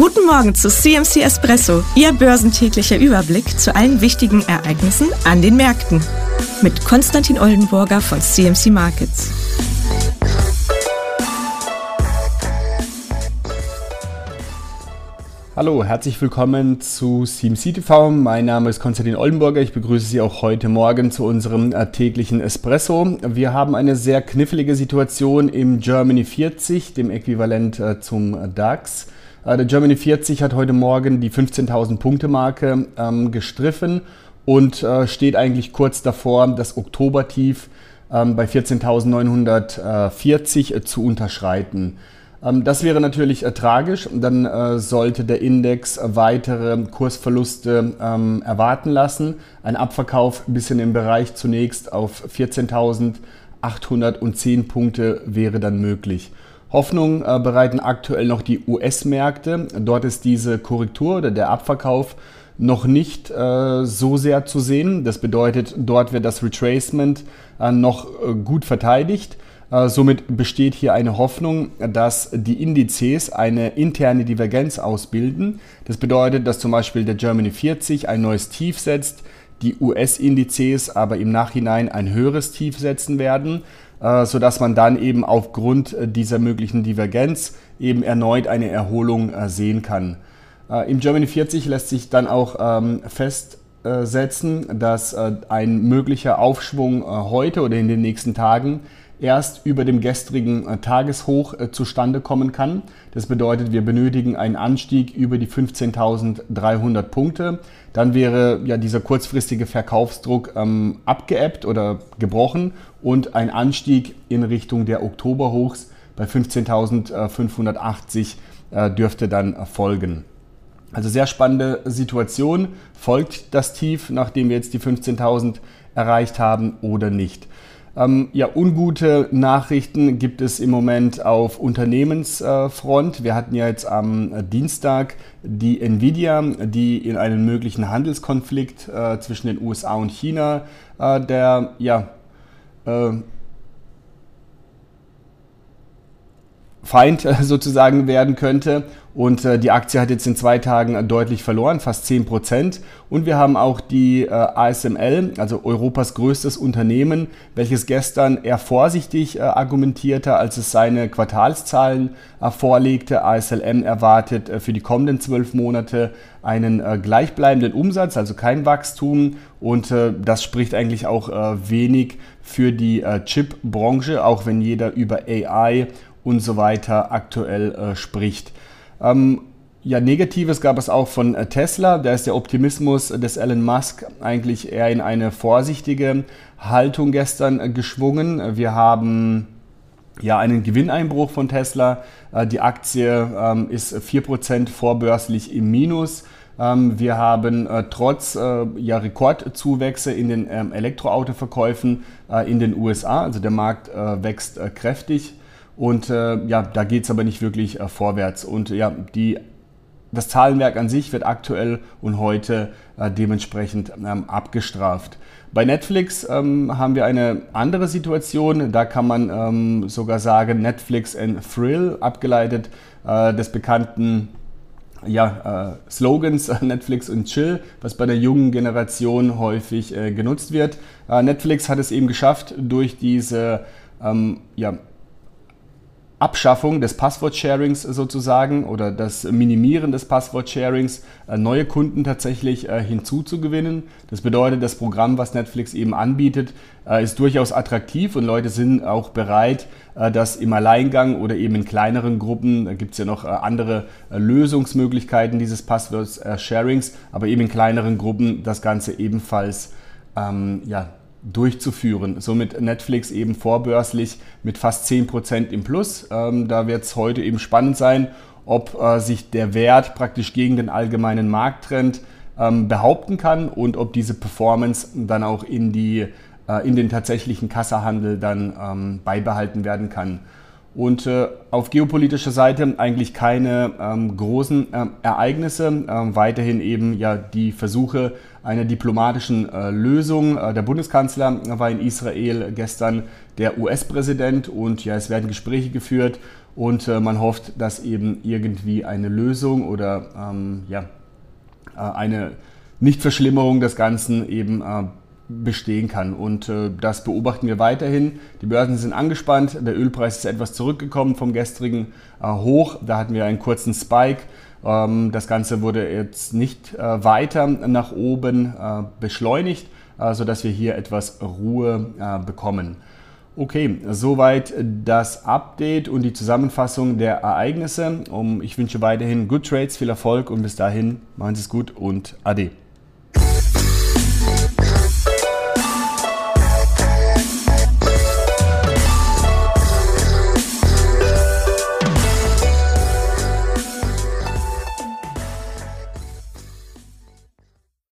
Guten Morgen zu CMC Espresso, Ihr börsentäglicher Überblick zu allen wichtigen Ereignissen an den Märkten. Mit Konstantin Oldenburger von CMC Markets. Hallo, herzlich willkommen zu CMC TV. Mein Name ist Konstantin Oldenburger. Ich begrüße Sie auch heute Morgen zu unserem äh, täglichen Espresso. Wir haben eine sehr knifflige Situation im Germany 40, dem Äquivalent äh, zum DAX. Äh, der Germany 40 hat heute Morgen die 15.000 Punkte Marke gestriffen und steht eigentlich kurz davor, das Oktobertief ähm, bei 14.940 äh, zu unterschreiten. Ähm, das wäre natürlich äh, tragisch. Dann äh, sollte der Index weitere Kursverluste ähm, erwarten lassen. Ein Abverkauf bis in den Bereich zunächst auf 14.810 Punkte wäre dann möglich. Hoffnung äh, bereiten aktuell noch die US-Märkte. Dort ist diese Korrektur oder der Abverkauf noch nicht äh, so sehr zu sehen. Das bedeutet, dort wird das Retracement äh, noch äh, gut verteidigt. Äh, somit besteht hier eine Hoffnung, dass die Indizes eine interne Divergenz ausbilden. Das bedeutet, dass zum Beispiel der Germany 40 ein neues Tief setzt, die US-Indizes aber im Nachhinein ein höheres Tief setzen werden. Äh, sodass man dann eben aufgrund dieser möglichen Divergenz eben erneut eine Erholung äh, sehen kann. Im Germany 40 lässt sich dann auch ähm, festsetzen, dass ein möglicher Aufschwung heute oder in den nächsten Tagen erst über dem gestrigen äh, Tageshoch äh, zustande kommen kann. Das bedeutet, wir benötigen einen Anstieg über die 15.300 Punkte. Dann wäre ja dieser kurzfristige Verkaufsdruck ähm, abgeebbt oder gebrochen und ein Anstieg in Richtung der Oktoberhochs bei 15.580 äh, dürfte dann folgen. Also sehr spannende Situation. Folgt das Tief, nachdem wir jetzt die 15.000 erreicht haben oder nicht? Ähm, ja, ungute Nachrichten gibt es im Moment auf Unternehmensfront. Wir hatten ja jetzt am Dienstag die Nvidia, die in einen möglichen Handelskonflikt äh, zwischen den USA und China, äh, der ja Feind äh, sozusagen werden könnte. Und äh, die Aktie hat jetzt in zwei Tagen äh, deutlich verloren, fast 10 Prozent. Und wir haben auch die ASML, also Europas größtes Unternehmen, welches gestern eher vorsichtig argumentierte, als es seine Quartalszahlen vorlegte. ASLM erwartet für die kommenden zwölf Monate einen gleichbleibenden Umsatz, also kein Wachstum. Und das spricht eigentlich auch wenig für die Chip-Branche, auch wenn jeder über AI und so weiter aktuell spricht. Ähm, ja, Negatives gab es auch von äh, Tesla. Da ist der Optimismus des Elon Musk eigentlich eher in eine vorsichtige Haltung gestern äh, geschwungen. Wir haben ja einen Gewinneinbruch von Tesla. Äh, die Aktie ähm, ist 4% vorbörslich im Minus. Ähm, wir haben äh, trotz äh, ja, Rekordzuwächse in den ähm, Elektroautoverkäufen äh, in den USA, also der Markt wächst kräftig. Und äh, ja, da geht es aber nicht wirklich äh, vorwärts. Und ja, die, das Zahlenwerk an sich wird aktuell und heute äh, dementsprechend ähm, abgestraft. Bei Netflix ähm, haben wir eine andere Situation. Da kann man ähm, sogar sagen, Netflix and Thrill, abgeleitet äh, des bekannten ja, äh, Slogans Netflix und Chill, was bei der jungen Generation häufig äh, genutzt wird. Äh, Netflix hat es eben geschafft, durch diese ähm, ja, Abschaffung des Passwort-Sharings sozusagen oder das Minimieren des Passwort-Sharings äh, neue Kunden tatsächlich äh, hinzuzugewinnen. Das bedeutet, das Programm, was Netflix eben anbietet, äh, ist durchaus attraktiv und Leute sind auch bereit, das im Alleingang oder eben in kleineren Gruppen, da gibt es ja noch andere Lösungsmöglichkeiten dieses Passwort-Sharings, aber eben in kleineren Gruppen das Ganze ebenfalls ähm, ja, durchzuführen. Somit Netflix eben vorbörslich mit fast 10% im Plus. Ähm, da wird es heute eben spannend sein, ob äh, sich der Wert praktisch gegen den allgemeinen Markttrend ähm, behaupten kann und ob diese Performance dann auch in, die, äh, in den tatsächlichen Kassahandel dann ähm, beibehalten werden kann. Und äh, auf geopolitischer Seite eigentlich keine ähm, großen ähm, Ereignisse. Ähm, weiterhin eben ja die Versuche einer diplomatischen äh, Lösung. Äh, der Bundeskanzler war in Israel gestern der US-Präsident und ja, es werden Gespräche geführt und äh, man hofft, dass eben irgendwie eine Lösung oder ähm, ja, äh, eine Nichtverschlimmerung des Ganzen eben äh, bestehen kann. Und äh, das beobachten wir weiterhin. Die Börsen sind angespannt, der Ölpreis ist etwas zurückgekommen vom gestrigen äh, Hoch. Da hatten wir einen kurzen Spike. Ähm, das Ganze wurde jetzt nicht äh, weiter nach oben beschleunigt, sodass wir hier etwas Ruhe bekommen. Okay, soweit das Update und die Zusammenfassung der Ereignisse. Ich wünsche weiterhin Good Trades, viel Erfolg und bis dahin machen Sie es gut und Ade.